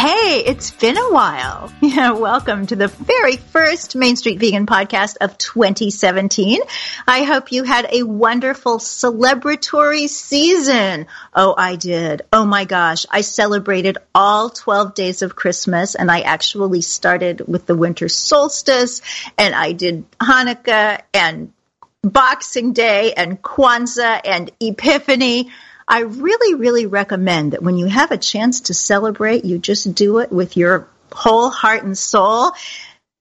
Hey, it's been a while. Yeah, welcome to the very first Main Street Vegan podcast of 2017. I hope you had a wonderful celebratory season. Oh, I did. Oh my gosh. I celebrated all 12 days of Christmas and I actually started with the winter solstice and I did Hanukkah and Boxing Day and Kwanzaa and Epiphany. I really, really recommend that when you have a chance to celebrate, you just do it with your whole heart and soul.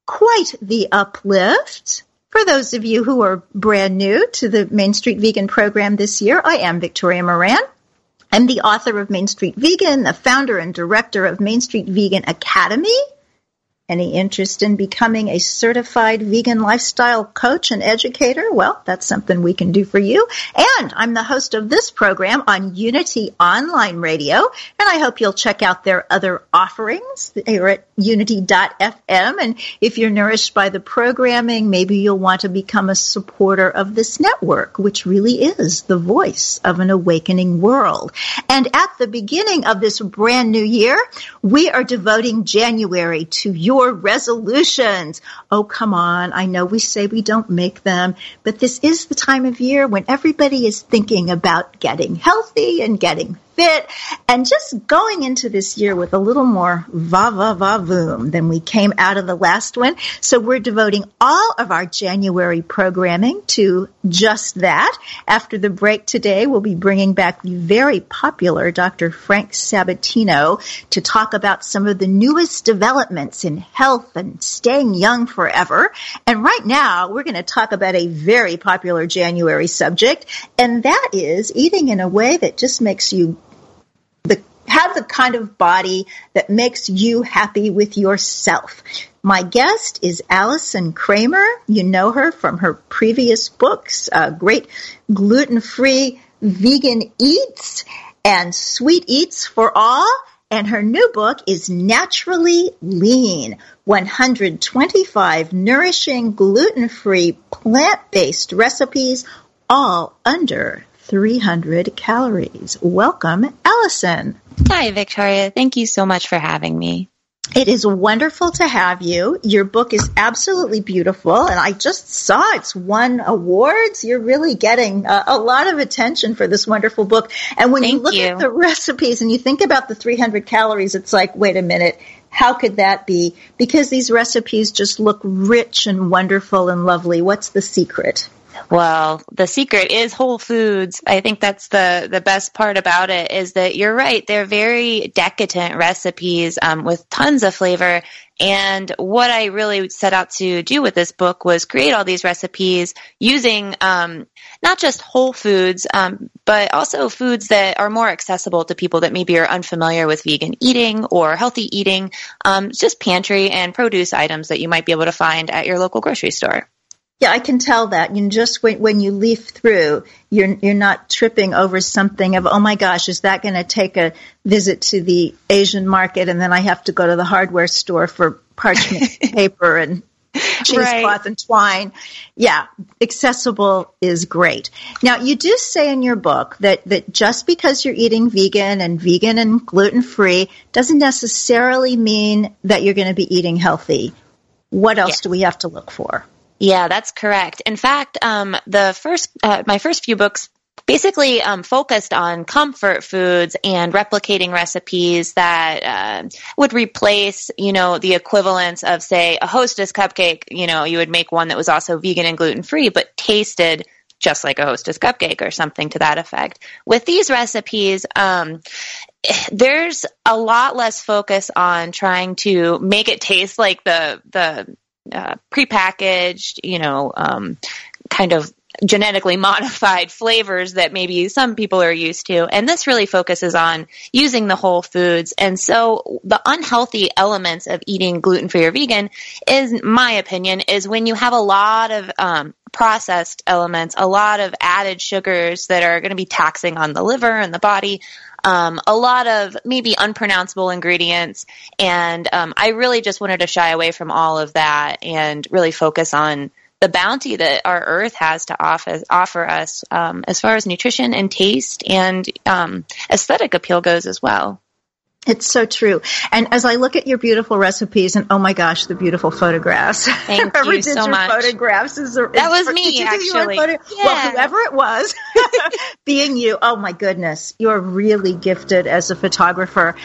Quite the uplift. For those of you who are brand new to the Main Street Vegan program this year, I am Victoria Moran. I'm the author of Main Street Vegan, the founder and director of Main Street Vegan Academy, any interest in becoming a certified vegan lifestyle coach and educator? Well, that's something we can do for you. And I'm the host of this program on Unity Online Radio, and I hope you'll check out their other offerings They're at unity.fm. And if you're nourished by the programming, maybe you'll want to become a supporter of this network, which really is the voice of an awakening world. And at the beginning of this brand new year, we are devoting January to your resolutions. Oh, come on. I know we say we don't make them, but this is the time of year when everybody is thinking about getting healthy and getting fit and just going into this year with a little more va va va voom than we came out of the last one. So we're devoting all of our January programming to just that. After the break today, we'll be bringing back the very popular Dr. Frank Sabatino to talk about some of the newest developments in health and staying young forever. And right now, we're going to talk about a very popular January subject, and that is eating in a way that just makes you the have the kind of body that makes you happy with yourself. My guest is Allyson Kramer. You know her from her previous books, uh, great gluten-free vegan eats and sweet eats for all. And her new book is Naturally Lean 125 Nourishing Gluten Free Plant Based Recipes, all under 300 calories. Welcome, Allyson. Hi, Victoria. Thank you so much for having me. It is wonderful to have you. Your book is absolutely beautiful, and I just saw it's won awards. You're really getting a, a lot of attention for this wonderful book. And when Thank you look you. at the recipes and you think about the 300 calories, it's like, wait a minute, how could that be? Because these recipes just look rich and wonderful and lovely. What's the secret? Well, the secret is whole foods. I think that's the the best part about it is that you're right. They're very decadent recipes um, with tons of flavor. And what I really set out to do with this book was create all these recipes using um, not just whole foods, um, but also foods that are more accessible to people that maybe are unfamiliar with vegan eating or healthy eating. Um, just pantry and produce items that you might be able to find at your local grocery store. Yeah, I can tell that. You just when, when you leaf through, you're you're not tripping over something of oh my gosh, is that going to take a visit to the Asian market and then I have to go to the hardware store for parchment paper and cheesecloth right. and twine. Yeah, accessible is great. Now, you do say in your book that, that just because you're eating vegan and vegan and gluten free doesn't necessarily mean that you're going to be eating healthy. What else yes. do we have to look for? Yeah, that's correct. In fact, um, the first, uh, my first few books basically um, focused on comfort foods and replicating recipes that uh, would replace, you know, the equivalents of, say, a Hostess cupcake. You know, you would make one that was also vegan and gluten free, but tasted just like a Hostess cupcake or something to that effect. With these recipes, um, there's a lot less focus on trying to make it taste like the the uh, prepackaged, you know, um, kind of genetically modified flavors that maybe some people are used to. And this really focuses on using the whole foods. And so the unhealthy elements of eating gluten free or vegan is, my opinion, is when you have a lot of um, processed elements, a lot of added sugars that are going to be taxing on the liver and the body um, a lot of maybe unpronounceable ingredients. And um, I really just wanted to shy away from all of that and really focus on the bounty that our earth has to offer, offer us um, as far as nutrition and taste and um, aesthetic appeal goes as well. It's so true. And as I look at your beautiful recipes, and oh my gosh, the beautiful photographs. Thank whoever you did so your much. Photographs is, that was me actually. Yeah. Well, whoever it was, being you, oh my goodness, you're really gifted as a photographer.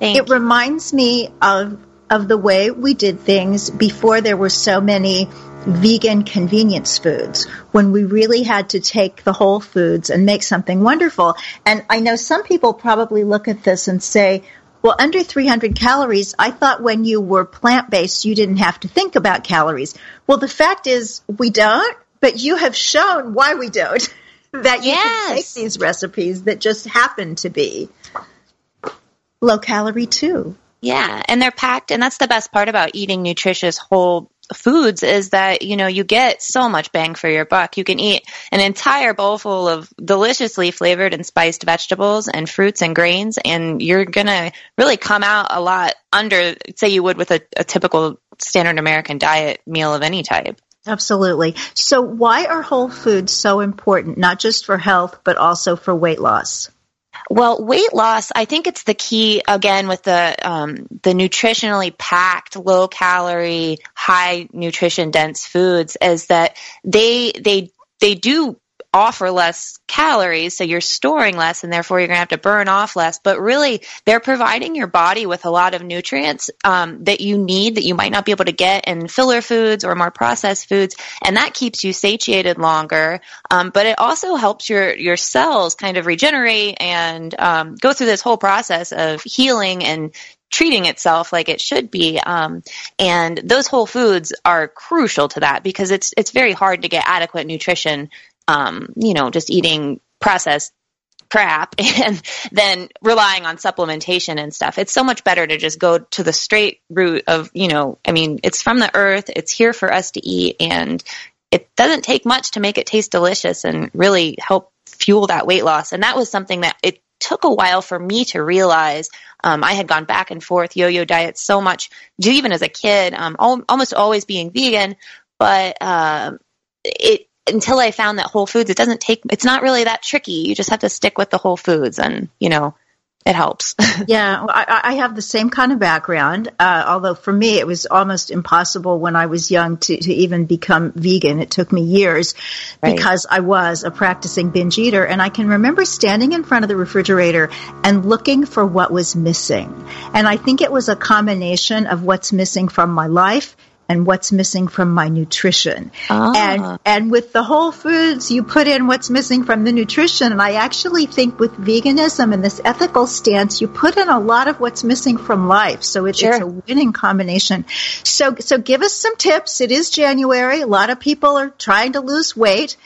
Thank it you. reminds me of of the way we did things before there were so many vegan convenience foods when we really had to take the whole foods and make something wonderful. And I know some people probably look at this and say, well, under 300 calories, I thought when you were plant based, you didn't have to think about calories. Well, the fact is we don't, but you have shown why we don't. that you yes. can take these recipes that just happen to be low calorie too. Yeah, and they're packed, and that's the best part about eating nutritious whole foods is that you know you get so much bang for your buck. You can eat an entire bowl full of deliciously flavored and spiced vegetables and fruits and grains, and you're gonna really come out a lot under, say, you would with a, a typical standard American diet meal of any type. Absolutely. So, why are whole foods so important, not just for health, but also for weight loss? Well, weight loss, I think it's the key again with the um, the nutritionally packed, low calorie, high nutrition dense foods is that they they they do offer less calories, so you're storing less and therefore you're going to have to burn off less. But really, they're providing your body with a lot of nutrients um, that you need that you might not be able to get in filler foods or more processed foods, and that keeps you satiated longer. Um, but it also helps your your cells kind of regenerate and um, go through this whole process of healing and treating itself like it should be. Um, and those whole foods are crucial to that because it's it's very hard to get adequate nutrition um, you know, just eating processed crap and then relying on supplementation and stuff. It's so much better to just go to the straight route of, you know, I mean, it's from the earth, it's here for us to eat, and it doesn't take much to make it taste delicious and really help fuel that weight loss. And that was something that it took a while for me to realize. Um, I had gone back and forth yo-yo diets so much, even as a kid, um, al- almost always being vegan, but uh, it until I found that Whole Foods, it doesn't take, it's not really that tricky. You just have to stick with the Whole Foods and, you know, it helps. yeah, I, I, have the same kind of background. Uh, although for me, it was almost impossible when I was young to, to even become vegan. It took me years right. because I was a practicing binge eater. And I can remember standing in front of the refrigerator and looking for what was missing. And I think it was a combination of what's missing from my life and what's missing from my nutrition. Ah. And and with the whole foods, you put in what's missing from the nutrition. And I actually think with veganism and this ethical stance, you put in a lot of what's missing from life. So it, Sure. it's a winning combination. So so give us some tips. It is January. A lot of people are trying to lose weight.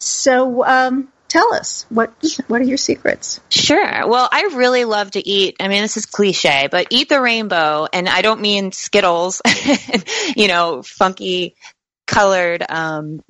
So um, tell us what what are your secrets? Sure. Well, I really love to eat. I mean, this is cliche, but eat the rainbow. And I don't mean Skittles, you know, funky colored um,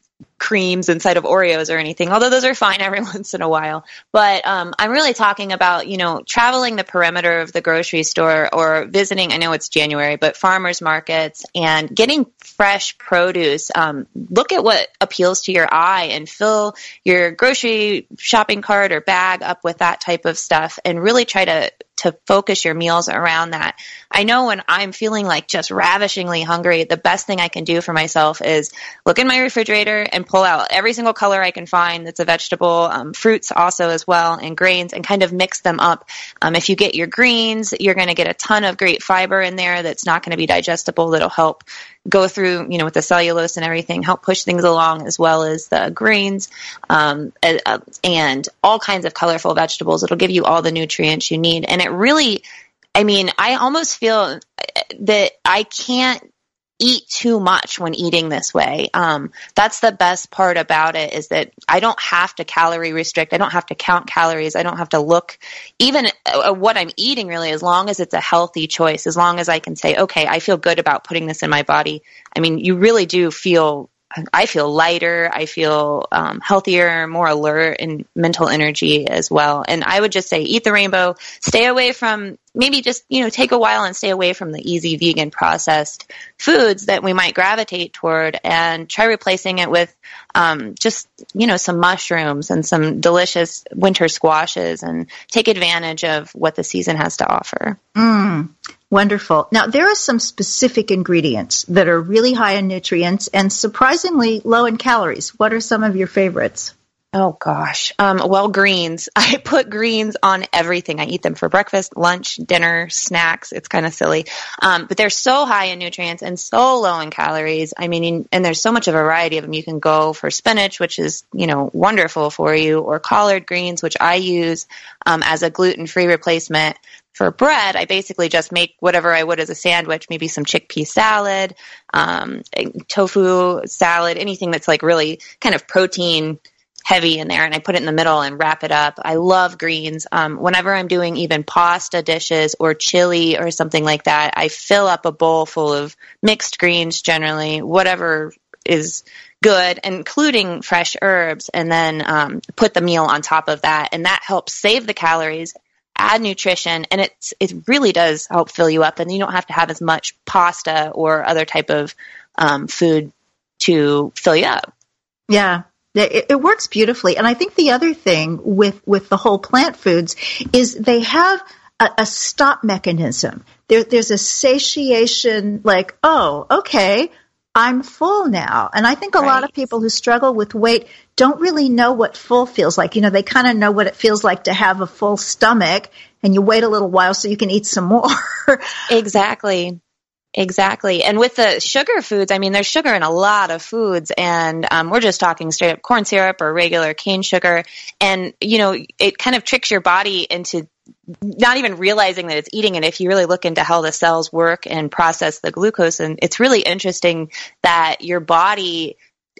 creams inside of Oreos or anything, although those are fine every once in a while. But um, I'm really talking about, you know, traveling the perimeter of the grocery store or visiting, I know it's January, but farmers markets and getting fresh produce. Um, look at what appeals to your eye and fill your grocery shopping cart or bag up with that type of stuff and really try to to focus your meals around that. I know when I'm feeling like just ravishingly hungry, the best thing I can do for myself is look in my refrigerator and pull out every single color I can find that's a vegetable, um, fruits also as well, and grains, and kind of mix them up. Um, if you get your greens, you're going to get a ton of great fiber in there that's not going to be digestible, that'll help go through, you know, with the cellulose and everything, help push things along as well as the grains um, uh, and all kinds of colorful vegetables. It'll give you all the nutrients you need. And it really, I mean, I almost feel uh, that I can't eat too much when eating this way. Um, that's the best part about it is that I don't have to calorie restrict. I don't have to count calories. I don't have to look even at what I'm eating really, as long as it's a healthy choice, as long as I can say, okay, I feel good about putting this in my body. I mean, you really do feel I feel lighter. I feel um, healthier, more alert, and mental energy as well. And I would just say, eat the rainbow. Stay away from maybe just you know take a while and stay away from the easy vegan processed foods that we might gravitate toward, and try replacing it with um, just you know some mushrooms and some delicious winter squashes, and take advantage of what the season has to offer. Mm, wonderful. Now, there are some specific ingredients that are really high in nutrients and surprisingly low in calories. What are some of your favorites? Oh gosh. Um, well, greens. I put greens on everything. I eat them for breakfast, lunch, dinner, snacks. It's kind of silly. Um, but they're so high in nutrients and so low in calories. I mean, and there's so much of a variety of them. You can go for spinach, which is, you know, wonderful for you, or collard greens, which I use um, as a gluten-free replacement for bread, I basically just make whatever I would as a sandwich, maybe some chickpea salad, um, tofu salad, anything that's like really kind of protein heavy in there and I put it in the middle and wrap it up. I love greens. Um, whenever I'm doing even pasta dishes or chili or something like that, I fill up a bowl full of mixed greens generally, whatever is good, including fresh herbs, and then um, put the meal on top of that. And that helps save the calories, add nutrition, and it's, it really does help fill you up. And you don't have to have as much pasta or other type of um, food to fill you up. Yeah. It, it works beautifully. And I think the other thing with, with the whole plant foods is they have a, a stop mechanism. There, there's a satiation like, oh, okay, I'm full now. And I think a lot of people who struggle with weight don't really know what full feels like. You know, they kind of know what it feels like to have a full stomach and you wait a little while so you can eat some more. Exactly. Exactly. And with the sugar foods, I mean, there's sugar in a lot of foods, and um, we're just talking straight up corn syrup or regular cane sugar. And, you know, it kind of tricks your body into not even realizing that it's eating it if you really look into how the cells work and process the glucose. And it's really interesting that your body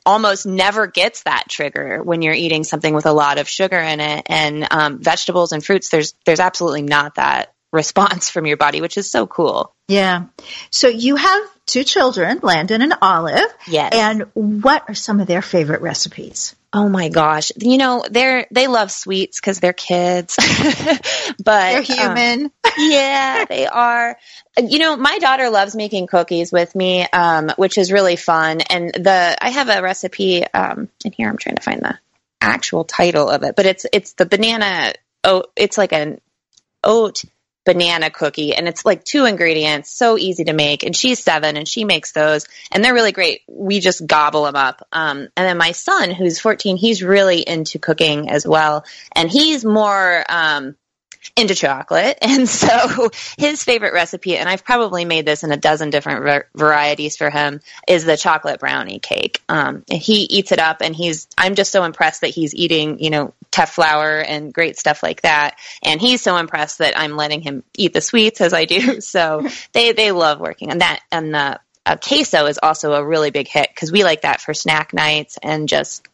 almost never gets that trigger when you're eating something with a lot of sugar in it. And um, vegetables and fruits, there's there's absolutely not that response from your body, which is so cool. yeah. So you have two children, Landon and Olive. Yes. And what are some of their favorite recipes? Oh my gosh. You know, they're they love sweets cuz they're kids. but They're um, human. yeah, they are. You know, my daughter loves making cookies with me, um, which is really fun. And the I have a recipe um, in here. I'm trying to find the actual title of it, but it's it's the banana. Oh, it's like an oat banana cookie, and it's like two ingredients, so easy to make. And she's seven, and she makes those, and they're really great. We just gobble them up. Um, and then my son, who's 14, he's really into cooking as well, and he's more. Um, into chocolate. And so his favorite recipe, and I've probably made this in a dozen different ver- varieties for him, is the chocolate brownie cake. Um, he eats it up, and he's I'm just so impressed that he's eating, you know, teff flour and great stuff like that. And he's so impressed that I'm letting him eat the sweets as I do. So they they love working on that. And the uh, queso is also a really big hit because we like that for snack nights and just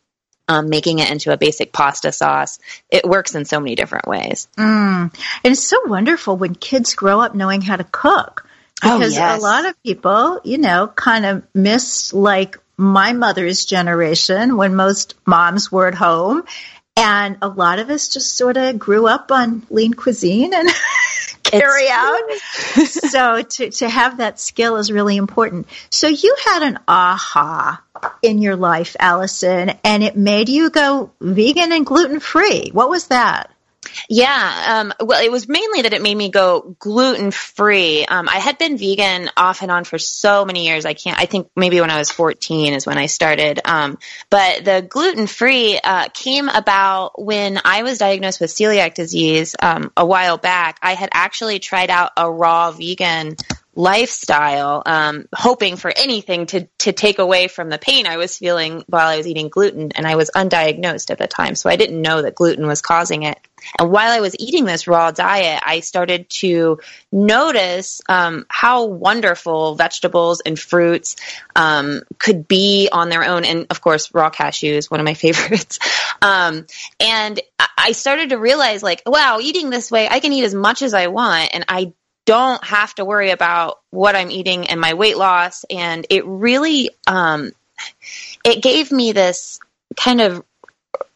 um, making it into a basic pasta sauce. It works in so many different ways. Mm. And it's so wonderful when kids grow up knowing how to cook. Oh, Because yes. a lot of people, you know, kind of miss like my mother's generation when most moms were at home. And a lot of us just sort of grew up on lean cuisine and carry out. so to, to have that skill is really important. So you had an aha in your life, Allyson, and it made you go vegan and gluten free. What was that? Yeah, um, well, it was mainly that it made me go gluten free. Um, I had been vegan off and on for so many years. I can't. I think maybe when I was 14 is when I started. Um, but the gluten free uh, came about when I was diagnosed with celiac disease um, a while back. I had actually tried out a raw vegan lifestyle, um, hoping for anything to to take away from the pain I was feeling while I was eating gluten, and I was undiagnosed at the time, so I didn't know that gluten was causing it. And while I was eating this raw diet, I started to notice um, how wonderful vegetables and fruits um, could be on their own. And of course, raw cashews, one of my favorites. Um, and I- I started to realize, like, wow, eating this way, I can eat as much as I want, and I don't have to worry about what I'm eating and my weight loss. And it really, um, it gave me this kind of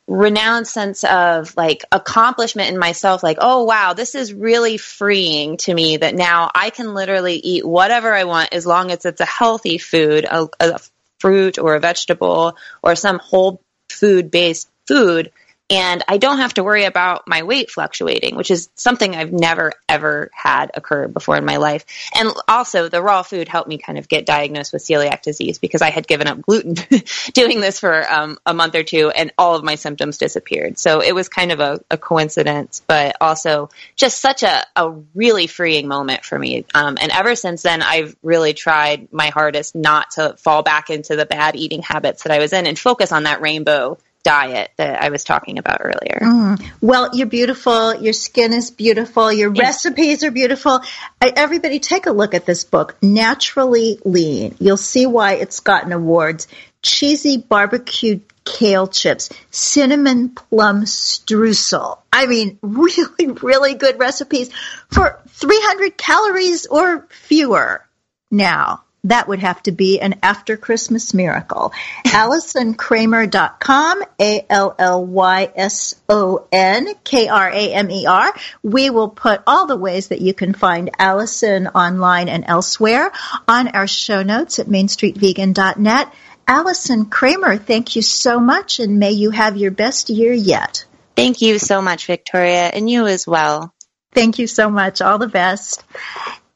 renowned sense of like accomplishment in myself like oh wow this is really freeing to me that now i can literally eat whatever i want as long as it's a healthy food a, a fruit or a vegetable or some whole food based food and I don't have to worry about my weight fluctuating, which is something I've never ever had occur before in my life. And also, the raw food helped me kind of get diagnosed with celiac disease because I had given up gluten doing this for um, a month or two, and all of my symptoms disappeared. So it was kind of a, a coincidence, but also just such a, a really freeing moment for me. Um, and ever since then, I've really tried my hardest not to fall back into the bad eating habits that I was in and focus on that rainbow diet that I was talking about earlier. Mm. Well, you're beautiful. Your skin is beautiful. Your recipes are beautiful. I, everybody, take a look at this book, Naturally Lean. You'll see why it's gotten awards. Cheesy barbecued kale chips, cinnamon plum streusel. I mean, really, really good recipes for 300 calories or fewer. Now, that would have to be an after Christmas miracle. AllysonKramer.com, A-L-L-Y-S-O-N-K-R-A-M-E-R. We will put all the ways that you can find Allyson online and elsewhere on our show notes at mainstreetvegan.net. Allyson Kramer, thank you so much and may you have your best year yet. Thank you so much, Victoria, and you as well. Thank you so much. All the best.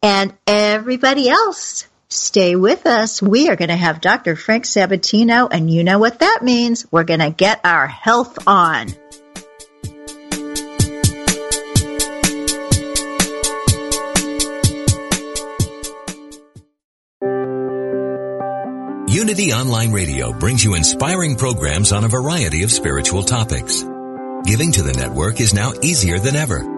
And everybody else, stay with us. We are going to have Dr. Frank Sabatino, and you know what that means. We're going to get our health on. Unity Online Radio brings you inspiring programs on a variety of spiritual topics. Giving to the network is now easier than ever.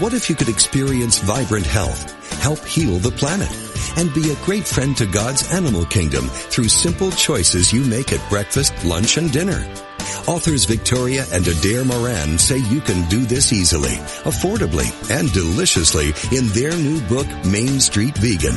What if you could experience vibrant health, help heal the planet, and be a great friend to God's animal kingdom through simple choices you make at breakfast, lunch, and dinner? Authors Victoria and Adair Moran say you can do this easily, affordably, and deliciously in their new book, Main Street Vegan.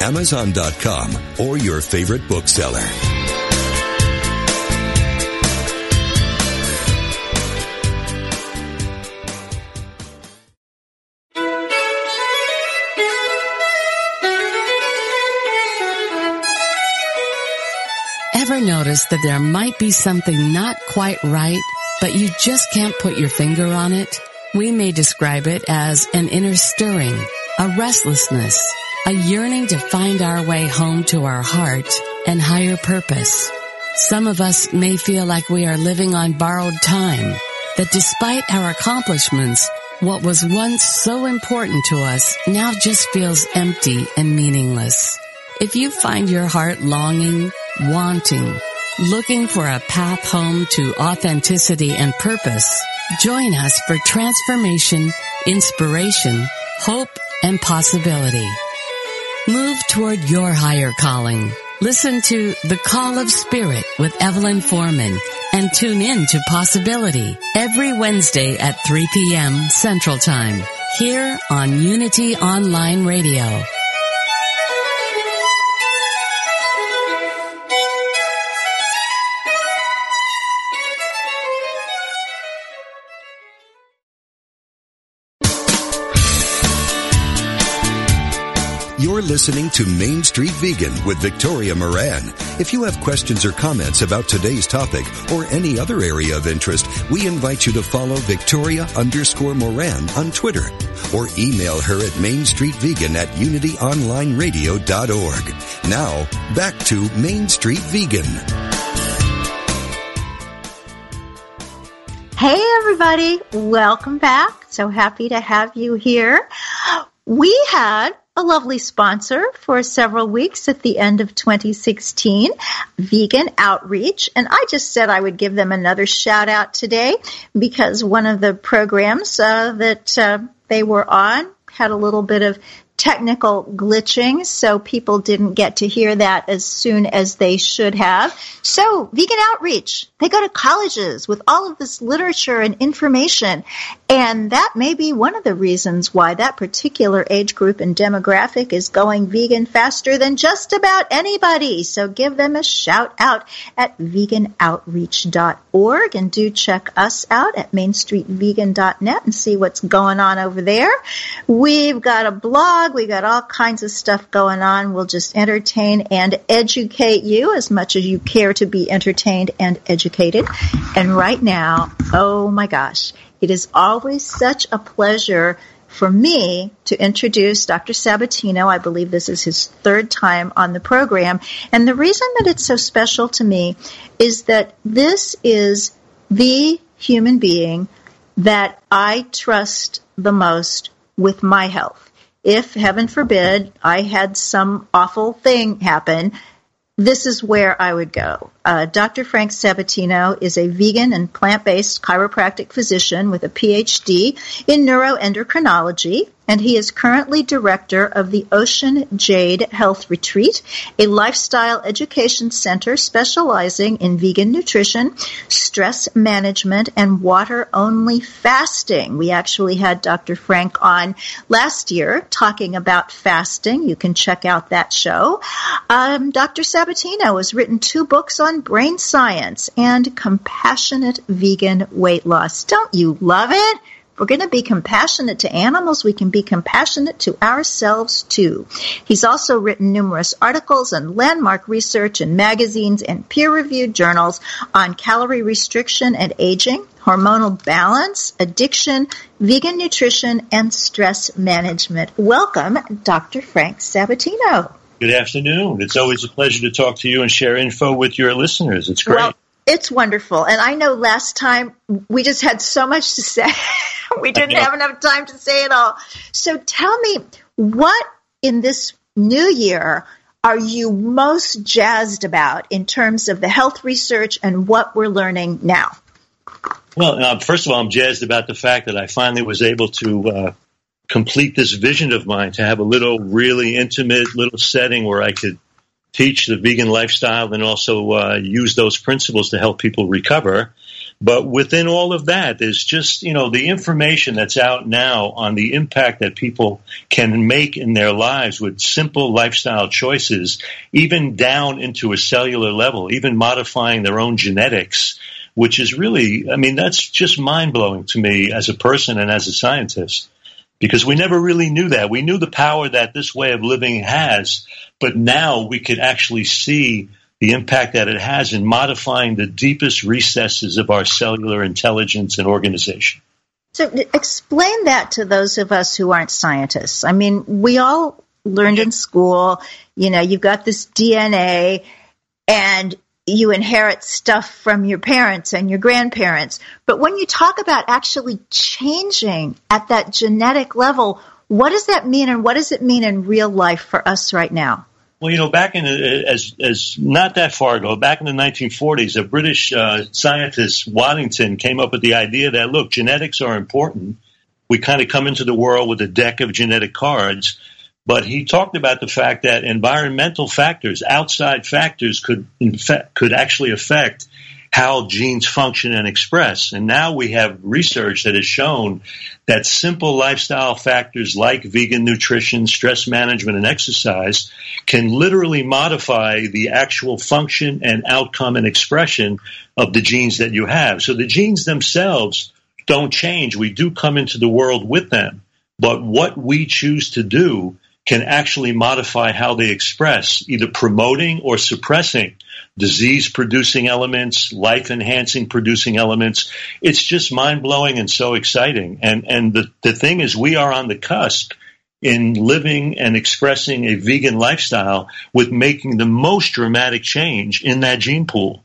Amazon.com, or your favorite bookseller. Ever notice that there might be something not quite right, but you just can't put your finger on it? We may describe it as an inner stirring, a restlessness, a yearning to find our way home to our heart and higher purpose. Some of us may feel like we are living on borrowed time, that despite our accomplishments, what was once so important to us now just feels empty and meaningless. If you find your heart longing, wanting, looking for a path home to authenticity and purpose, join us for transformation, inspiration, hope, and possibility. Move toward your higher calling. Listen to The Call of Spirit with Evelyn Foreman and tune in to Possibility every Wednesday at 3 p.m. Central Time here on Unity Online Radio. Listening to Main Street Vegan with Victoria Moran. If you have questions or comments about today's topic or any other area of interest, we invite you to follow Victoria underscore Moran on Twitter or email her at mainstreetvegan at unityonlineradio.org. Now, back to Main Street Vegan. Hey everybody, welcome back. So happy to have you here. We had a lovely sponsor for several weeks at the end of 2016, Vegan Outreach. And I just said I would give them another shout out today because one of the programs uh, that uh, they were on had a little bit of technical glitching, so people didn't get to hear that as soon as they should have. So, vegan outreach, they go to colleges with all of this literature and information, and that may be one of the reasons why that particular age group and demographic is going vegan faster than just about anybody. So, give them a shout out at veganoutreach.org and do check us out at mainstreetvegan.net and see what's going on over there. We've got a blog blog. We got all kinds of stuff going on. We'll just entertain and educate you as much as you care to be entertained and educated. And right now, oh my gosh, it is always such a pleasure for me to introduce Dr. Sabatino. I believe this is his third time on the program. And the reason that it's so special to me is that this is the human being that I trust the most with my health if heaven forbid I had some awful thing happen, this is where I would go. Uh, Dr. Frank Sabatino is a vegan and plant based chiropractic physician with a PhD in neuroendocrinology and he is currently director of the Ocean Jade Health Retreat, a lifestyle education center specializing in vegan nutrition, stress management, and water only fasting. We actually had Dr. Frank on last year talking about fasting. You can check out that show. Um, Dr. Sabatino has written two books on brain science and compassionate vegan weight loss. Don't you love it? we're going to be compassionate to animals, we can be compassionate to ourselves too. He's also written numerous articles and landmark research in magazines and peer reviewed journals on calorie restriction and aging, hormonal balance, addiction, vegan nutrition, and stress management. Welcome, Dr. Frank Sabatino. Good afternoon. It's always a pleasure to talk to you and share info with your listeners. It's great. Well, it's wonderful. And I know last time we just had so much to say. we didn't have enough time to say it all. So tell me, what in this new year are you most jazzed about in terms of the health research and what we're learning now? Well, uh, first of all, I'm jazzed about the fact that I finally was able to uh, complete this vision of mine to have a little really intimate little setting where I could teach the vegan lifestyle and also uh, use those principles to help people recover. But within all of that, there's just, you know, the information that's out now on the impact that people can make in their lives with simple lifestyle choices, even down into a cellular level, even modifying their own genetics, which is really, I mean, that's just mind blowing to me as a person and as a scientist because we never really knew that. We knew the power that this way of living has, but now we could actually see the impact that it has in modifying the deepest recesses of our cellular intelligence and organization. So, explain that to those of us who aren't scientists. I mean, we all learned in school, you know, you've got this DNA and you inherit stuff from your parents and your grandparents. But when you talk about actually changing at that genetic level, what does that mean and what does it mean in real life for us right now? Well, you know, back in as as not that far ago, back in the 1940s, a British uh, scientist Waddington came up with the idea that look, genetics are important. We kind of come into the world with a deck of genetic cards, but he talked about the fact that environmental factors, outside factors, could could actually affect how genes function and express. And now we have research that has shown that simple lifestyle factors like vegan nutrition, stress management, and exercise can literally modify the actual function and outcome and expression of the genes that you have. So the genes themselves don't change. We do come into the world with them. But what we choose to do can actually modify how they express, either promoting or suppressing disease producing elements, life enhancing producing elements. It's just mind blowing and so exciting. And, and the, the thing is, we are on the cusp in living and expressing a vegan lifestyle with making the most dramatic change in that gene pool.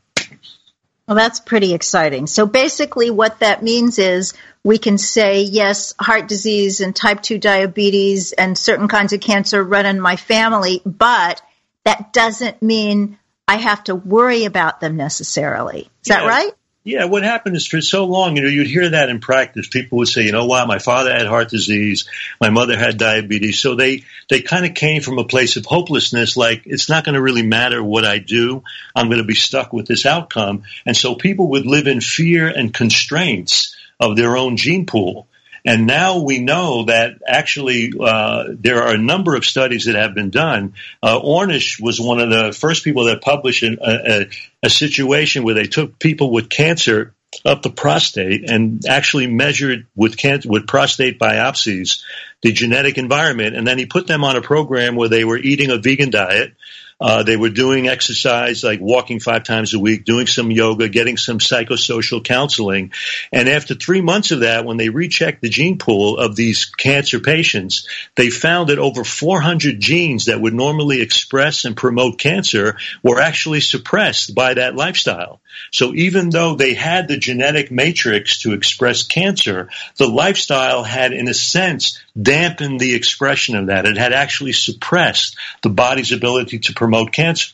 Well, that's pretty exciting. So basically, what that means is we can say, yes, heart disease and type 2 diabetes and certain kinds of cancer run in my family, but that doesn't mean I have to worry about them necessarily. Is yeah. that right? Yeah, what happened is for so long, you know, you'd hear that in practice. People would say, you know, wow, my father had heart disease, my mother had diabetes. So they, they kind of came from a place of hopelessness, like it's not going to really matter what I do. I'm going to be stuck with this outcome. And so people would live in fear and constraints of their own gene pool. And now we know that actually uh, there are a number of studies that have been done. Uh, Ornish was one of the first people that published a, a, situation where they took people with cancer up the prostate and actually measured with with prostate biopsies the genetic environment, and then he put them on a program where they were eating a vegan diet uh, they were doing exercise like walking five times a week, doing some yoga, getting some psychosocial counseling. And after three months of that, when they rechecked the gene pool of these cancer patients, they found that over 400 genes that would normally express and promote cancer were actually suppressed by that lifestyle. So even though they had the genetic matrix to express cancer, the lifestyle had, in a sense, dampened the expression of that. It had actually suppressed the body's ability to promote cancer.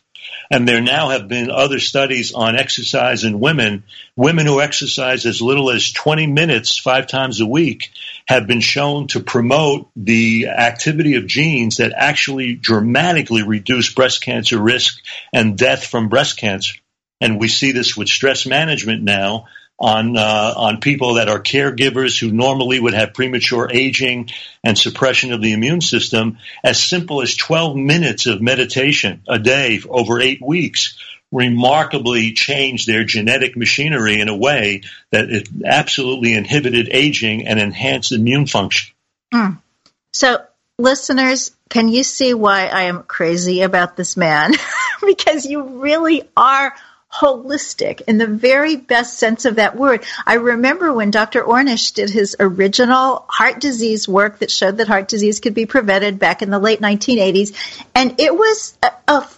And there now have been other studies on exercise in women. Women who exercise as little as 20 minutes five times a week have been shown to promote the activity of genes that actually dramatically reduce breast cancer risk and death from breast cancer. And we see this with stress management now on uh, on people that are caregivers who normally would have premature aging and suppression of the immune system. As simple as 12 minutes of meditation a day over eight weeks remarkably changed their genetic machinery in a way that it absolutely inhibited aging and enhanced immune function. Mm. So, listeners, can you see why I am crazy about this man? because you really are holistic in the very best sense of that word. I remember when Dr. Ornish did his original heart disease work that showed that heart disease could be prevented back in the late 1980s. And it was a, a,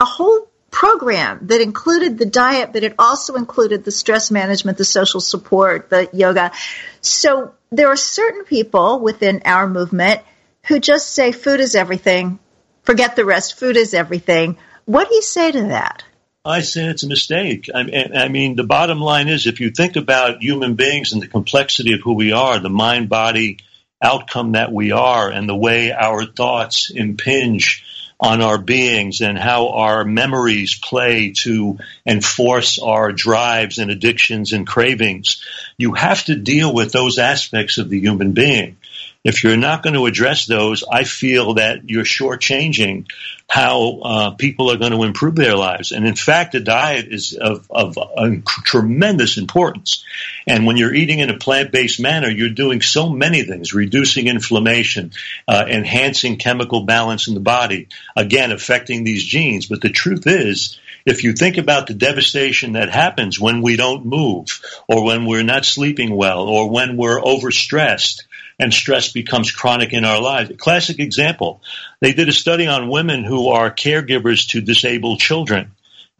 a whole program that included the diet, but it also included the stress management, the social support, the yoga. So there are certain people within our movement who just say food is everything, forget the rest, food is everything. What do you say to that? I say it's a mistake. I, I, mean, the bottom line is if you think about human beings and the complexity of who we are, the mind body outcome that we are, and the way our thoughts impinge on our beings and how our memories play to enforce our drives and addictions and cravings, you have to deal with those aspects of the human being. If you're not going to address those, I feel that you're shortchanging how uh, people are going to improve their lives. And in fact, the diet is of, of tremendous importance. And when you're eating in a plant-based manner, you're doing so many things, reducing inflammation, uh, enhancing chemical balance in the body, again, affecting these genes. But the truth is, if you think about the devastation that happens when we don't move, or when we're not sleeping well, or when we're overstressed, and stress becomes chronic in our lives. A classic example. They did a study on women who are caregivers to disabled children.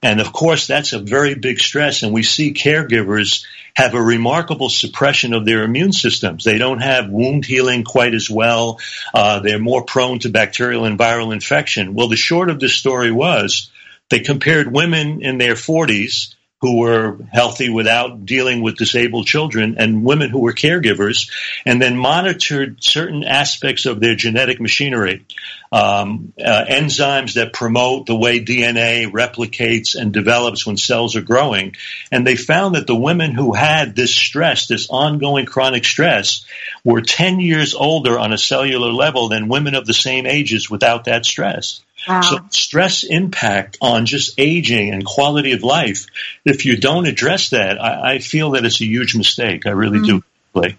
And of course, that's a very big stress. And we see caregivers have a remarkable suppression of their immune systems. They don't have wound healing quite as well. Uh, they're more prone to bacterial and viral infection. Well, the short of this story was they compared women in their 40s who were healthy without dealing with disabled children and women who were caregivers, and then monitored certain aspects of their genetic machinery, um, uh, enzymes that promote the way DNA replicates and develops when cells are growing. And they found that the women who had this stress, this ongoing chronic stress, were 10 years older on a cellular level than women of the same ages without that stress. Wow. So stress impact on just aging and quality of life. If you don't address that, I, I feel that it's a huge mistake. I really mm-hmm. do, Blake.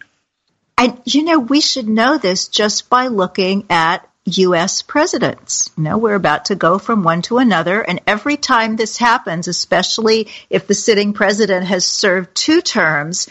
And you know, we should know this just by looking at U.S. presidents. You know, we're about to go from one to another, and every time this happens, especially if the sitting president has served two terms,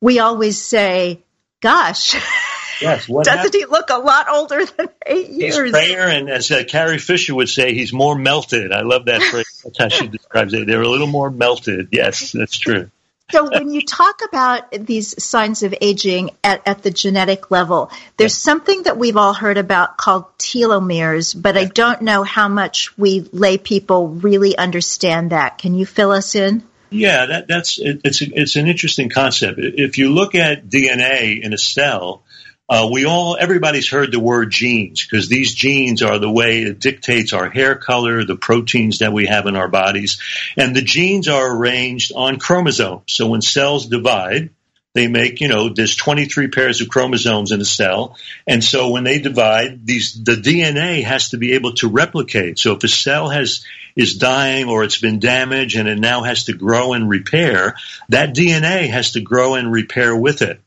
we always say, "Gosh." Yes. Doesn't happened? he look a lot older than eight years? He's grayer, and as uh, Carrie Fisher would say, he's more melted. I love that phrase. That's how she describes it. They're a little more melted. Yes, that's true. so when you talk about these signs of aging at, at the genetic level, there's yes. something that we've all heard about called telomeres, but yes. I don't know how much we lay people really understand that. Can you fill us in? Yeah, that, that's it, it's it's an interesting concept. If you look at DNA in a cell, uh, we all, everybody's heard the word genes because these genes are the way it dictates our hair color, the proteins that we have in our bodies. And the genes are arranged on chromosomes. So when cells divide, they make, you know, there's 23 pairs of chromosomes in a cell. And so when they divide, these, the DNA has to be able to replicate. So if a cell has, is dying or it's been damaged and it now has to grow and repair, that DNA has to grow and repair with it.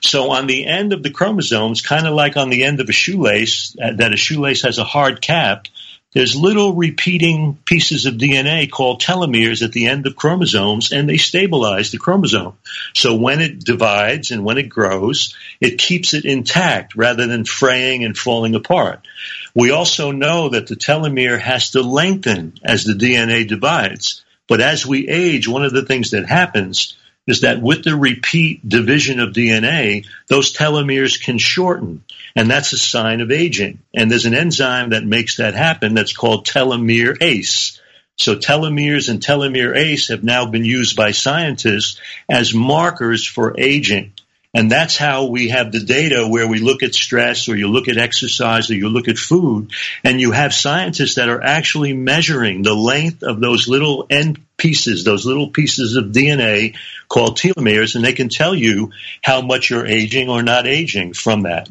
So on the end of the chromosomes, kind of like on the end of a shoelace, uh, that a shoelace has a hard cap, there's little repeating pieces of DNA called telomeres at the end of chromosomes, and they stabilize the chromosome. So when it divides and when it grows, it keeps it intact rather than fraying and falling apart. We also know that the telomere has to lengthen as the DNA divides. But as we age, one of the things that happens is that with the repeat division of DNA, those telomeres can shorten. And that's a sign of aging. And there's an enzyme that makes that happen that's called telomerase. So telomeres and telomerase have now been used by scientists as markers for aging. And that's how we have the data where we look at stress or you look at exercise or you look at food and you have scientists that are actually measuring the length of those little end pieces, those little pieces of DNA called telomeres, and they can tell you how much you're aging or not aging from that.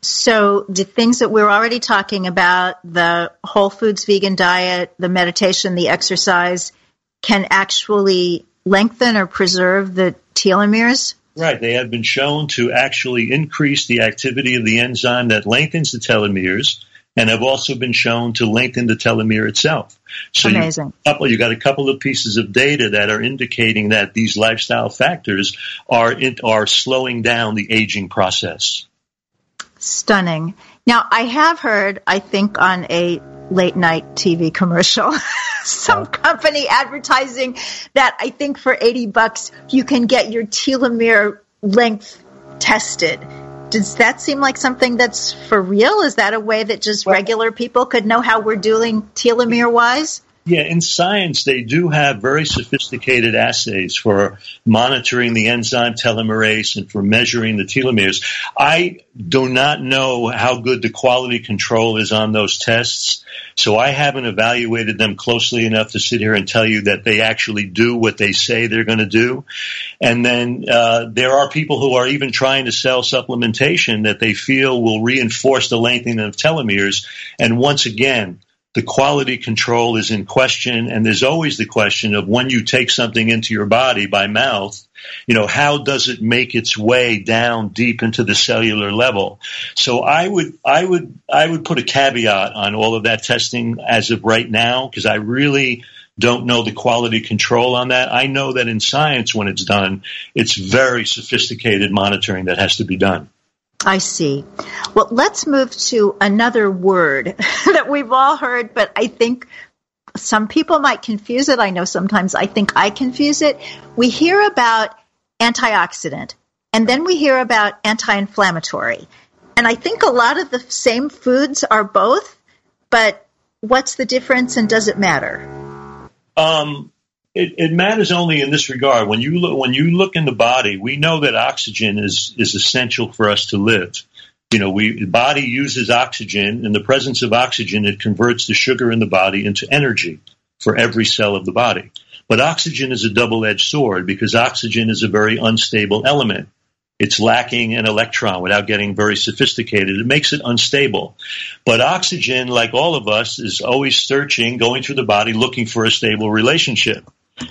So the things that we're already talking about, the whole foods vegan diet, the meditation, the exercise, can actually lengthen or preserve the telomeres? Right. They have been shown to actually increase the activity of the enzyme that lengthens the telomeres and have also been shown to lengthen the telomere itself. So Amazing. You, couple, you got a couple of pieces of data that are indicating that these lifestyle factors are in, are slowing down the aging process. Stunning. Now, I have heard, I think, on a late night TV commercial, some oh. company advertising that I think for 80 bucks you can get your telomere length tested. Does that seem like something that's for real? Is that a way that just well, regular people could know how we're doing telomere wise? Yeah, in science, they do have very sophisticated assays for monitoring the enzyme telomerase and for measuring the telomeres. I do not know how good the quality control is on those tests, so I haven't evaluated them closely enough to sit here and tell you that they actually do what they say they're going to do. And then uh, there are people who are even trying to sell supplementation that they feel will reinforce the lengthening of telomeres. And once again, the quality control is in question, and there's always the question of when you take something into your body by mouth, you know, how does it make its way down deep into the cellular level? So I would, I would, I would put a caveat on all of that testing as of right now, because I really don't know the quality control on that. I know that in science, when it's done, it's very sophisticated monitoring that has to be done. I see. Well, let's move to another word that we've all heard, but I think some people might confuse it. I know sometimes I think I confuse it. We hear about antioxidant, and then we hear about anti inflammatory. And I think a lot of the same foods are both, but what's the difference and does it matter? Um, it, it, matters only in this regard. When you look, when you look in the body, we know that oxygen is is essential for us to live. You know, we the body uses oxygen. In the presence of oxygen, it converts the sugar in the body into energy for every cell of the body. But oxygen is a double-edged sword because oxygen is a very unstable element. It's lacking an electron without getting very sophisticated. It makes it unstable. But oxygen, like all of us, is always searching, going through the body, looking for a stable relationship.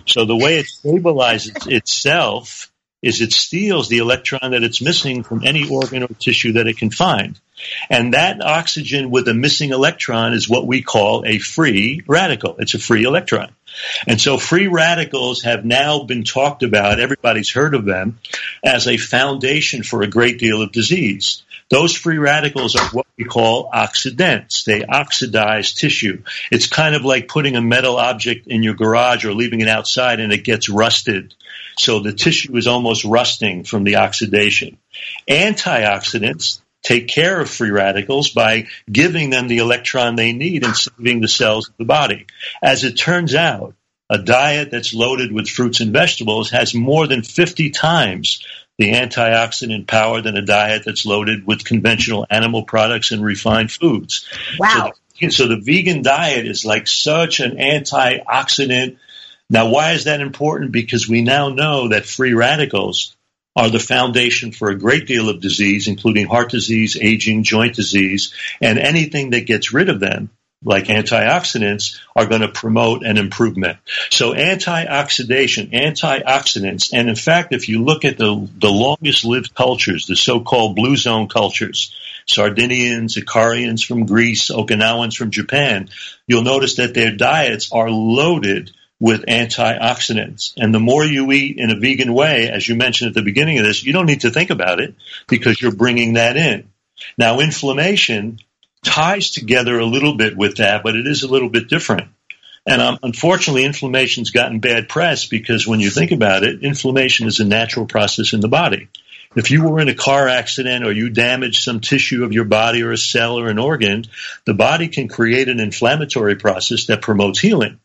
So the way it stabilizes itself is it steals the electron that it's missing from any organ or tissue that it can find. And that oxygen with a missing electron is what we call a free radical. It's a free electron. And so free radicals have now been talked about, everybody's heard of them, as a foundation for a great deal of disease. Those free radicals are what we call oxidants. They oxidize tissue. It's kind of like putting a metal object in your garage or leaving it outside and it gets rusted. So the tissue is almost rusting from the oxidation. Antioxidants take care of free radicals by giving them the electron they need and saving the cells of the body. As it turns out, a diet that's loaded with fruits and vegetables has more than 50 times the antioxidant power than a diet that's loaded with conventional animal products and refined foods. Wow. So, so the vegan diet is like such an antioxidant. Now, why is that important? Because we now know that free radicals are the foundation for a great deal of disease, including heart disease, aging, joint disease, and anything that gets rid of them like antioxidants are going to promote an improvement. So antioxidation, antioxidants, and in fact, if you look at the, the longest lived cultures, the so-called blue zone cultures, Sardinians, Icarians from Greece, Okinawans from Japan, you'll notice that their diets are loaded with antioxidants. And the more you eat in a vegan way, as you mentioned at the beginning of this, you don't need to think about it because you're bringing that in. Now, inflammation ties together a little bit with that, but it is a little bit different. And um, unfortunately, inflammation's gotten bad press because when you think about it, inflammation is a natural process in the body. If you were in a car accident or you damaged some tissue of your body or a cell or an organ, the body can create an inflammatory process that promotes healing.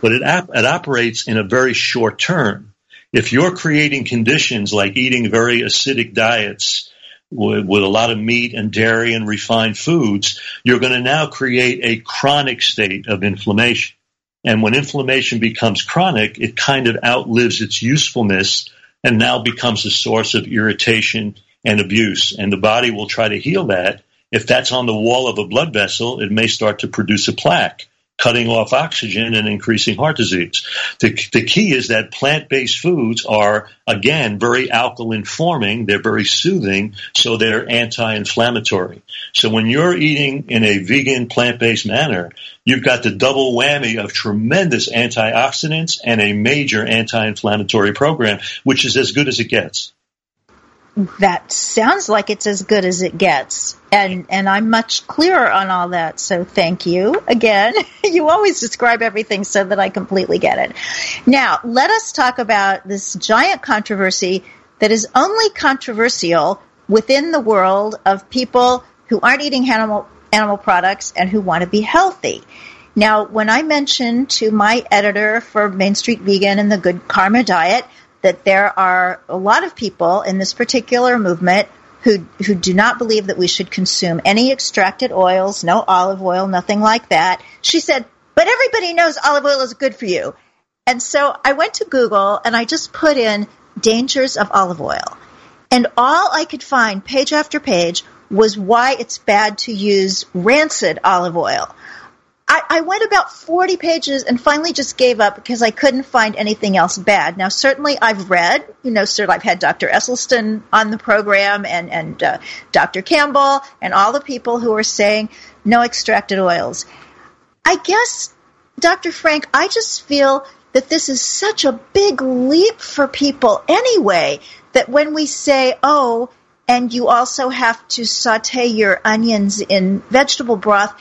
But it, it operates in a very short term. If you're creating conditions like eating very acidic diets, with, with, a lot of meat and dairy and refined foods, you're going to now create a chronic state of inflammation. And when inflammation becomes chronic, it kind of outlives its usefulness and now becomes a source of irritation and abuse. And the body will try to heal that. If that's on the wall of a blood vessel, it may start to produce a plaque cutting off oxygen and increasing heart disease. The, the key is that plant-based foods are, again, very alkaline forming. They're very soothing, so they're anti-inflammatory. So when you're eating in a vegan plant-based manner, you've got the double whammy of tremendous antioxidants and a major anti-inflammatory program, which is as good as it gets that sounds like it's as good as it gets. And and I'm much clearer on all that. So thank you again. you always describe everything so that I completely get it. Now, let us talk about this giant controversy that is only controversial within the world of people who aren't eating animal animal products and who want to be healthy. Now, when I mentioned to my editor for Main Street Vegan and the Good Karma Diet that there are a lot of people in this particular movement who who do not believe that we should consume any extracted oils, no olive oil, nothing like that. She said, "But everybody knows olive oil is good for you." And so I went to Google and I just put in dangers of olive oil. And all I could find, page after page, was why it's bad to use rancid olive oil. I, I, went about 40 pages and finally just gave up because I couldn't find anything else bad. Now, certainly I've read, you know, sir, I've had Dr. Esselstyn on the program and, and uh, Dr. Campbell and all the people who are saying no extracted oils. I guess, Dr. Frank, I just feel that this is such a big leap for people anyway that when we say, oh, and you also have to saute your onions in vegetable broth,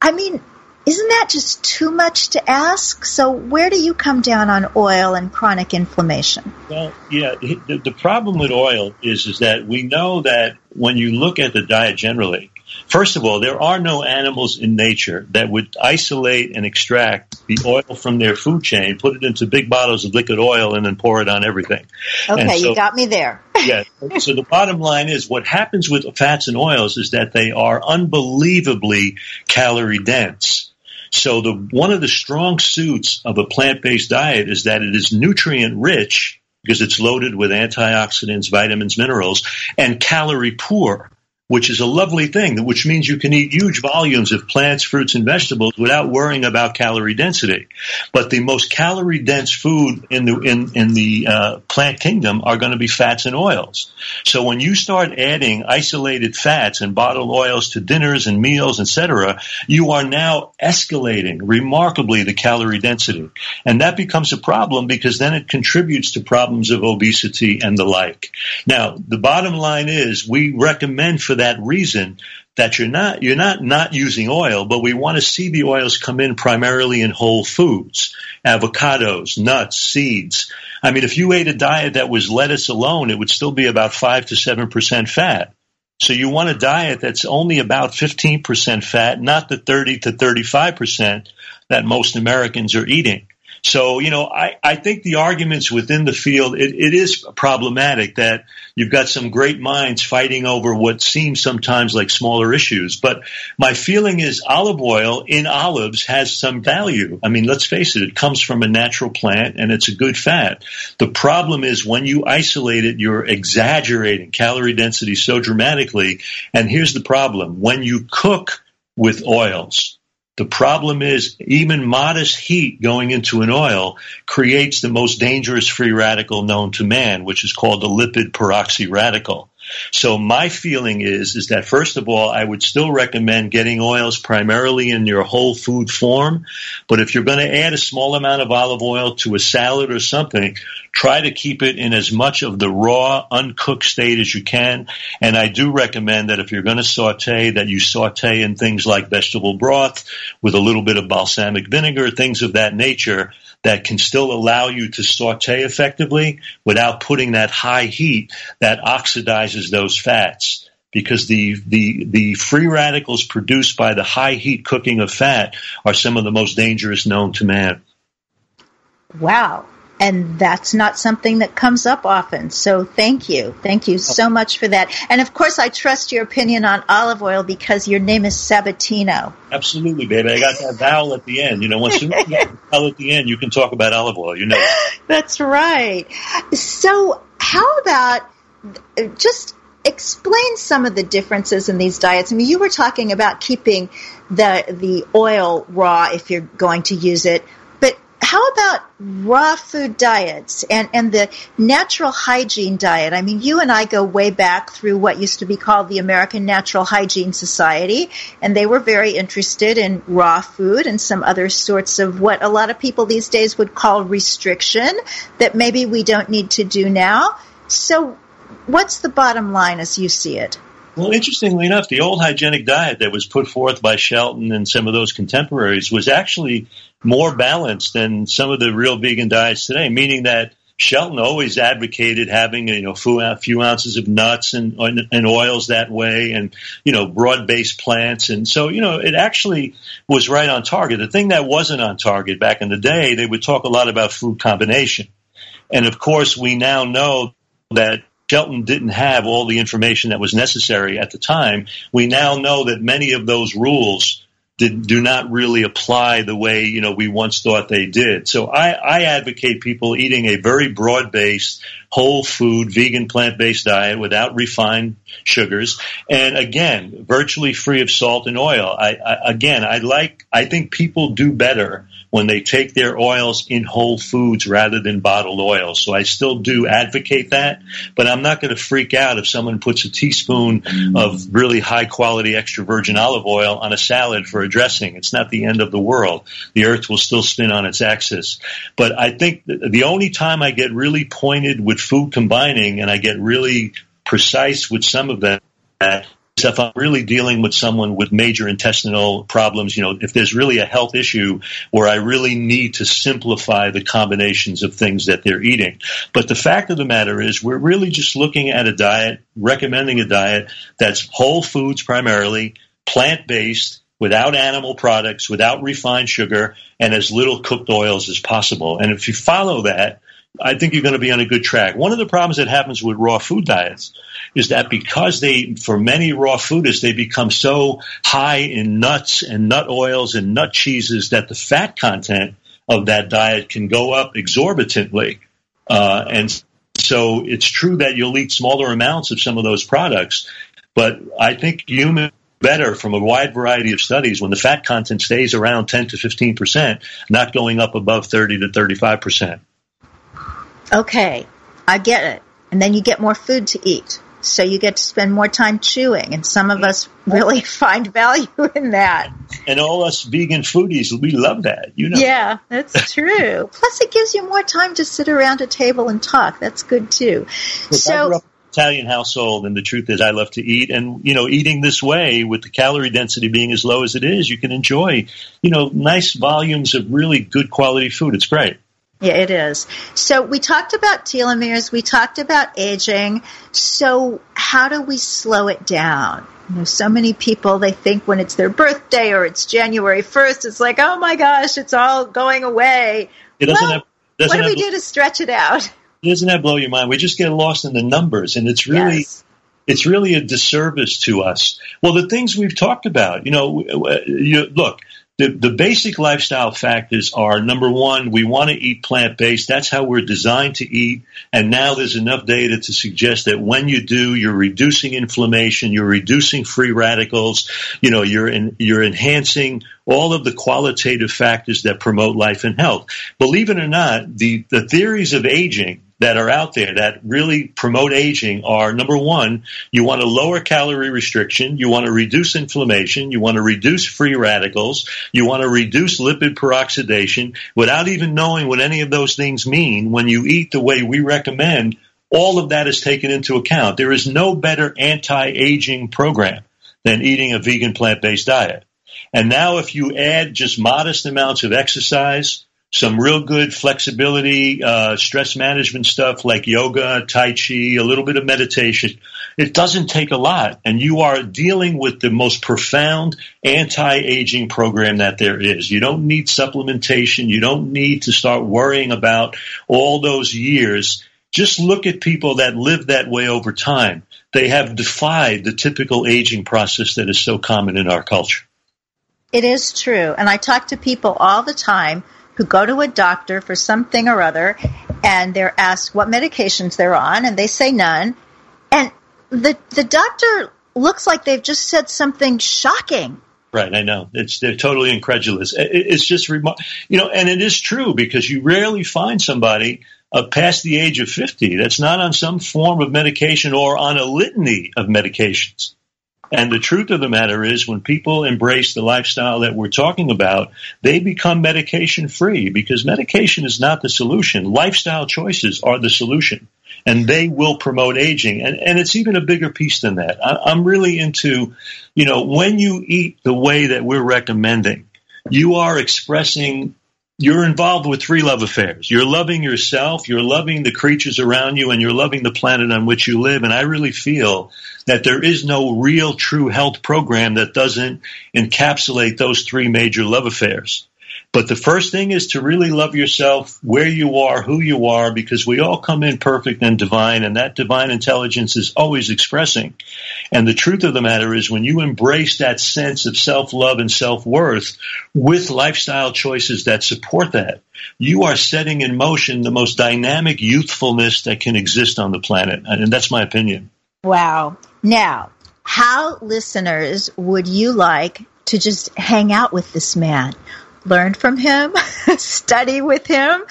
I mean, isn't that just too much to ask? So, where do you come down on oil and chronic inflammation? Well, yeah, the, the problem with oil is is that we know that when you look at the diet generally, First of all, there are no animals in nature that would isolate and extract the oil from their food chain, put it into big bottles of liquid oil, and then pour it on everything. Okay, so, you got me there. yeah. So the bottom line is what happens with fats and oils is that they are unbelievably calorie dense. So the one of the strong suits of a plant-based diet is that it is nutrient rich because it's loaded with antioxidants, vitamins, minerals, and calorie poor which is a lovely thing, which means you can eat huge volumes of plants, fruits, and vegetables without worrying about calorie density. But the most calorie dense food in the in in the uh, plant kingdom are going to be fats and oils. So when you start adding isolated fats and bottled oils to dinners and meals, etc., you are now escalating remarkably the calorie density, and that becomes a problem because then it contributes to problems of obesity and the like. Now, the bottom line is we recommend for that reason that you're not you're not not using oil, but we want to see the oils come in primarily in whole foods, avocados, nuts, seeds. I mean, if you ate a diet that was lettuce alone, it would still be about five to seven percent fat. So you want a diet that's only about 15% fat, not the 30 to 35% that most Americans are eating. So, you know, I, I think the arguments within the field, it, it is problematic that you've got some great minds fighting over what seems sometimes like smaller issues. But my feeling is olive oil in olives has some value. I mean, let's face it, it comes from a natural plant and it's a good fat. The problem is when you isolate it, you're exaggerating calorie density so dramatically. And here's the problem. When you cook with oils, the problem is even modest heat going into an oil creates the most dangerous free radical known to man, which is called the lipid peroxy radical. So my feeling is is that first of all, I would still recommend getting oils primarily in your whole food form. But if you're going to add a small amount of olive oil to a salad or something, try to keep it in as much of the raw, uncooked state as you can. And I do recommend that if you're going to saute, that you saute in things like vegetable broth with a little bit of balsamic vinegar, things of that nature that can still allow you to saute effectively without putting that high heat that oxidizes those fats because the, the, the free radicals produced by the high heat cooking of fat are some of the most dangerous known to man. Wow and that's not something that comes up often. So thank you. Thank you so oh. much for that. And of course, I trust your opinion on olive oil because your name is Sabatino. Absolutely, baby. I got that vowel at the end. You know, once you get the vowel at the end, you can talk about olive oil. You know. That's right. So how about just explain some of the differences in these diets. I mean, you were talking about keeping the the oil raw if you're going to use it how about raw food diets and, and the natural hygiene diet? I mean, you and I go way back through what used to be called the American Natural Hygiene Society, and they were very interested in raw food and some other sorts of what a lot of people these days would call restriction that maybe we don't need to do now. So, what's the bottom line as you see it? Well, interestingly enough, the old hygienic diet that was put forth by Shelton and some of those contemporaries was actually more balanced than some of the real vegan diets today, meaning that Shelton always advocated having you know a few ounces of nuts and and oils that way, and you know broad based plants, and so you know it actually was right on target. The thing that wasn't on target back in the day, they would talk a lot about food combination, and of course we now know that Shelton didn't have all the information that was necessary at the time. We now know that many of those rules did, do not really apply the way you know we once thought they did. So I, I advocate people eating a very broad-based, whole food, vegan, plant-based diet without refined sugars, and again, virtually free of salt and oil. I, I again, I like. I think people do better when they take their oils in whole foods rather than bottled oils. So I still do advocate that, but I'm not going to freak out if someone puts a teaspoon of really high quality extra virgin olive oil on a salad for a dressing. It's not the end of the world. The earth will still spin on its axis. But I think the only time I get really pointed with food combining and I get really precise with some of that if I'm really dealing with someone with major intestinal problems, you know, if there's really a health issue where I really need to simplify the combinations of things that they're eating. But the fact of the matter is we're really just looking at a diet, recommending a diet that's whole foods primarily, plant based, without animal products, without refined sugar, and as little cooked oils as possible. And if you follow that, I think you're going to be on a good track. One of the problems that happens with raw food diets is that because they, for many raw foodists, they become so high in nuts and nut oils and nut cheeses that the fat content of that diet can go up exorbitantly. Uh, and so it's true that you'll eat smaller amounts of some of those products, but I think human better from a wide variety of studies when the fat content stays around 10 to 15 percent, not going up above 30 to 35 percent. Okay, I get it. And then you get more food to eat. So you get to spend more time chewing, and some of us really find value in that. And all us vegan foodies, we love that, you know. Yeah, that's true. Plus, it gives you more time to sit around a table and talk. That's good too. Look, so. Italian household, and the truth is, I love to eat. And you know, eating this way, with the calorie density being as low as it is, you can enjoy, you know, nice volumes of really good quality food. It's great. Yeah, it is. So we talked about telomeres, we talked about aging. So how do we slow it down? You know, so many people they think when it's their birthday or it's January first, it's like, oh my gosh, it's all going away. It doesn't well, have, doesn't what do we do to stretch it out? Doesn't that blow your mind? We just get lost in the numbers, and it's really. Yes it's really a disservice to us. Well, the things we've talked about, you know, you, look, the, the basic lifestyle factors are number one, we want to eat plant based. That's how we're designed to eat. And now there's enough data to suggest that when you do, you're reducing inflammation, you're reducing free radicals, you know, you're in, you're enhancing all of the qualitative factors that promote life and health. Believe it or not, the, the theories of aging that are out there that really promote aging are number one, you want to lower calorie restriction, you want to reduce inflammation, you want to reduce free radicals, you want to reduce lipid peroxidation without even knowing what any of those things mean. When you eat the way we recommend, all of that is taken into account. There is no better anti-aging program than eating a vegan plant-based diet. And now if you add just modest amounts of exercise, some real good flexibility, uh, stress management stuff like yoga, Tai Chi, a little bit of meditation. It doesn't take a lot. And you are dealing with the most profound anti-aging program that there is. You don't need supplementation. You don't need to start worrying about all those years. Just look at people that live that way over time. They have defied the typical aging process that is so common in our culture. It is true. And I talk to people all the time who go to a doctor for something or other and they're asked what medications they're on and they say none. And the, the doctor looks like they've just said something shocking. Right, I know. It's they're totally incredulous. It's just you know, and it is true because you rarely find somebody uh, past the age of fifty that's not on some form of medication or on a litany of medications. And the truth of the matter is, when people embrace the lifestyle that we're talking about, they become medication free because medication is not the solution. Lifestyle choices are the solution. And they will promote aging. And, and it's even a bigger piece than that. I, I'm really into, you know, when you eat the way that we're recommending, you are expressing you're involved with three love affairs. You're loving yourself, you're loving the creatures around you, and you're loving the planet on which you live. And I really feel that there is no real true health program that doesn't encapsulate those three major love affairs. But the first thing is to really love yourself where you are, who you are, because we all come in perfect and divine, and that divine intelligence is always expressing. And the truth of the matter is, when you embrace that sense of self love and self worth with lifestyle choices that support that, you are setting in motion the most dynamic youthfulness that can exist on the planet. And that's my opinion. Wow. Now, how listeners would you like to just hang out with this man? Learn from him, study with him,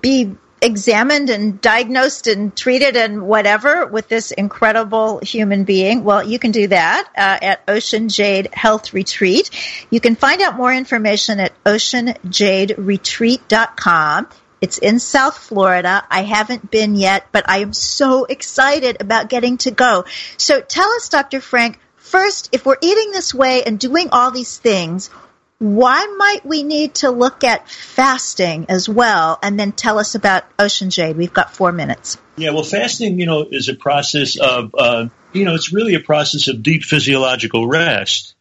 be examined and diagnosed and treated and whatever with this incredible human being, well, you can do that uh, at Ocean Jade Health Retreat. You can find out more information at oceanjaderetreat.com. It's in South Florida. I haven't been yet, but I am so excited about getting to go. So tell us, Dr. Frank, first, if we're eating this way and doing all these things, why might we need to look at fasting as well and then tell us about ocean jade? We've got four minutes. Yeah well fasting you know is a process of uh, you know it's really a process of deep physiological rest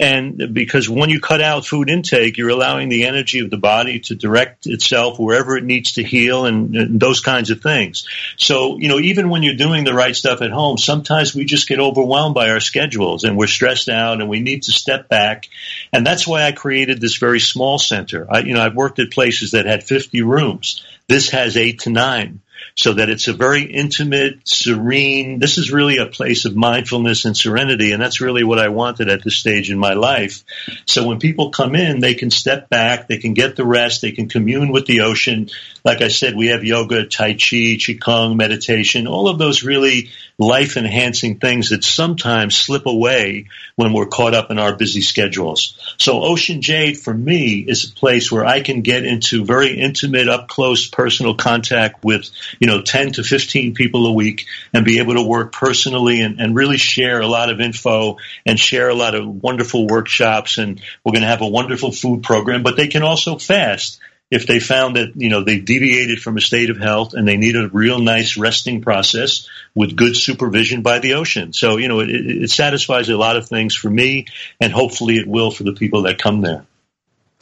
and because when you cut out food intake, you're allowing the energy of the body to direct itself wherever it needs to heal and, and, those kinds of things. So, you know, even when you're doing the right stuff at home, sometimes we just get overwhelmed by our schedules and we're stressed out and we need to step back. And that's why I created this very small center. I, you know, I've worked at places that had 50 rooms. This has eight to nine so that it's a very intimate, serene. This is really a place of mindfulness and serenity, and that's really what I wanted at this stage in my life. So when people come in, they can step back, they can get the rest, they can commune with the ocean. Like I said, we have yoga, tai chi, qigong, meditation, all of those really life enhancing things that sometimes slip away when we're caught up in our busy schedules. So Ocean Jade for me is a place where I can get into very intimate, up close personal contact with, you know, 10 to 15 people a week and be able to work personally and, and really share a lot of info and share a lot of wonderful workshops. And we're going to have a wonderful food program, but they can also fast if they found that you know they deviated from a state of health and they need a real nice resting process with good supervision by the ocean. So you know it, it satisfies a lot of things for me, and hopefully it will for the people that come there.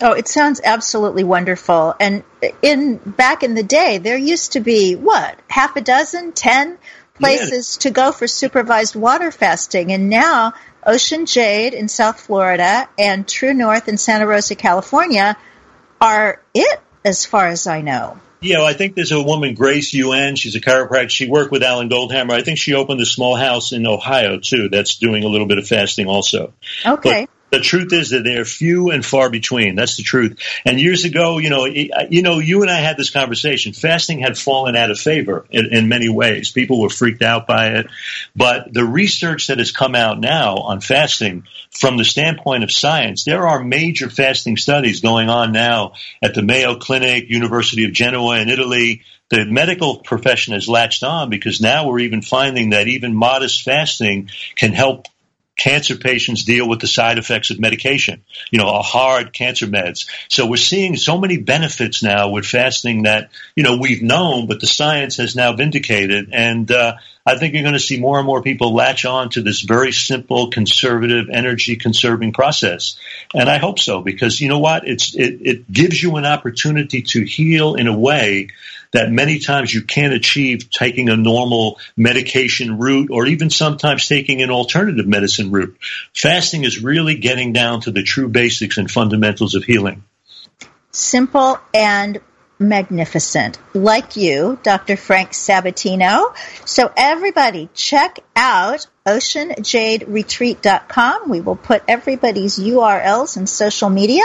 Oh, it sounds absolutely wonderful. And in back in the day, there used to be what half a dozen, ten places yeah. to go for supervised water fasting, and now Ocean Jade in South Florida and True North in Santa Rosa, California are it, as far as I know. Yeah, well, I think there's a woman, Grace UN. She's a chiropractor. She worked with Alan Goldhamer. I think she opened a small house in Ohio too. That's doing a little bit of fasting also. Okay. But the truth is that they're few and far between. That's the truth. And years ago, you know, you know, you and I had this conversation. Fasting had fallen out of favor in, in, many ways. People were freaked out by it, but the research that has come out now on fasting, from the standpoint of science, there are major fasting studies going on now at the Mayo Clinic, University of Genoa in Italy the medical profession has latched on because now we're even finding that even modest fasting can help cancer patients deal with the side effects of medication, you know, hard cancer meds. So we're seeing so many benefits now with fasting that, you know, we've known, but the science has now vindicated. And uh, I think you're going to see more and more people latch on to this very simple, conservative, energy conserving process. And I hope so, because you know what? It's, it, it gives you an opportunity to heal in a way that many times you can't achieve taking a normal medication route or even sometimes taking an alternative medicine route. Fasting is really getting down to the true basics and fundamentals of healing. Simple and magnificent, like you, Dr. Frank Sabatino. So everybody check out oceanjaderetreat.com. We will put everybody's URLs and social media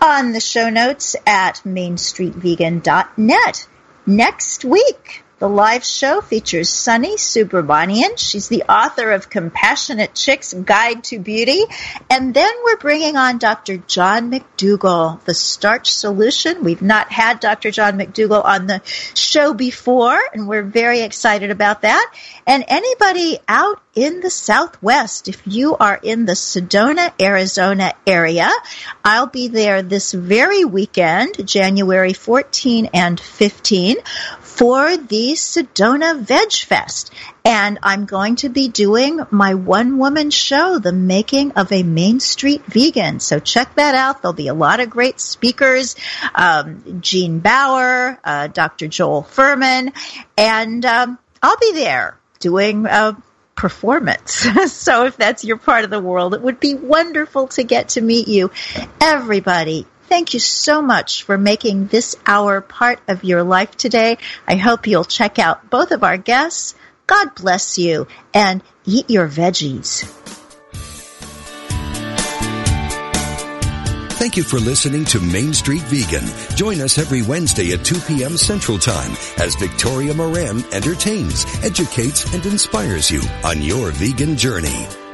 on the show notes at mainstreetvegan.net next week The live show features Sunny Subramanian. She's the author of Compassionate Chicks Guide to Beauty. And then we're bringing on Dr. John McDougall, the starch solution. We've not had Dr. John McDougall on the show before, and we're very excited about that. And anybody out in the Southwest, if you are in the Sedona, Arizona area, I'll be there this very weekend, January 14 and 15 for the Sedona Veg Fest. And I'm going to be doing my one woman show, The Making of a Main Street Vegan. So check that out. There'll be a lot of great speakers. Um, Gene Baur, uh, Dr. Joel Fuhrman, and um, I'll be there doing a performance. so if that's your part of the world, it would be wonderful to get to meet you. Everybody, Thank you so much for making this hour part of your life today. I hope you'll check out both of our guests. God bless you and eat your veggies. Thank you for listening to Main Street Vegan. Join us every Wednesday at 2 p.m. Central Time as Victoria Moran entertains, educates, and inspires you on your vegan journey.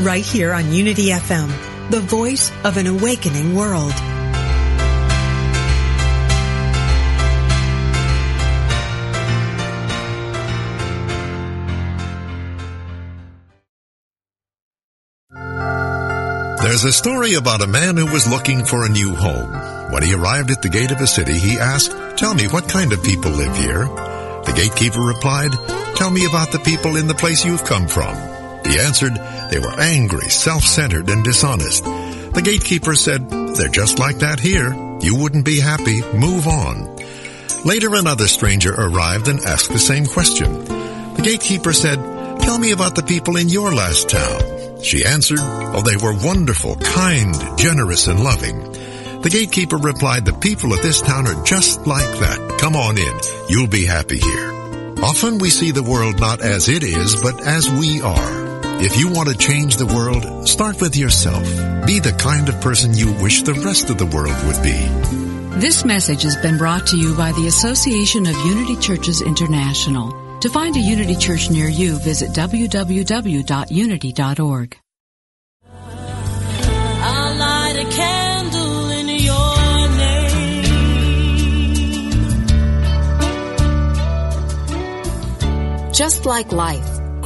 right here on Unity FM, the voice of an awakening world. There's a story about a man who was looking for a new home. When he arrived at the gate of a city, he asked, Tell me, what kind of people live here? The gatekeeper replied, Tell me about the people in the place you've come from. He answered, they were angry, self-centered, and dishonest. The gatekeeper said, they're just like that here. You wouldn't be happy. Move on. Later another stranger arrived and asked the same question. The gatekeeper said, tell me about the people in your last town. She answered, oh, they were wonderful, kind, generous, and loving. The gatekeeper replied, the people of this town are just like that. Come on in. You'll be happy here. Often we see the world not as it is, but as we are. If you want to change the world, start with yourself. Be the kind of person you wish the rest of the world would be. This message has been brought to you by the Association of Unity Churches International. To find a Unity Church near you, visit www.unity.org. I light a candle in your name. Just like life,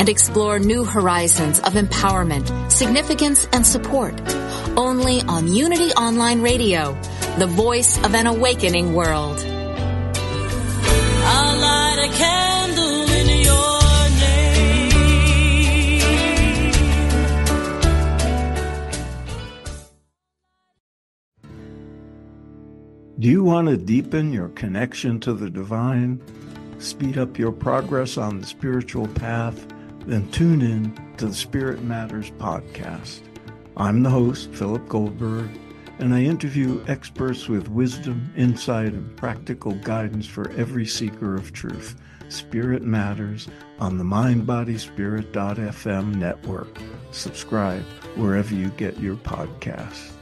and explore new horizons of empowerment, significance, and support. Only on Unity Online Radio, the voice of an awakening world. Do you want to deepen your connection to the divine, speed up your progress on the spiritual path, then tune in to the Spirit Matters podcast. I'm the host, Philip Goldberg, and I interview experts with wisdom, insight, and practical guidance for every seeker of truth. Spirit Matters on the MindBodySpirit.fm network. Subscribe wherever you get your podcasts.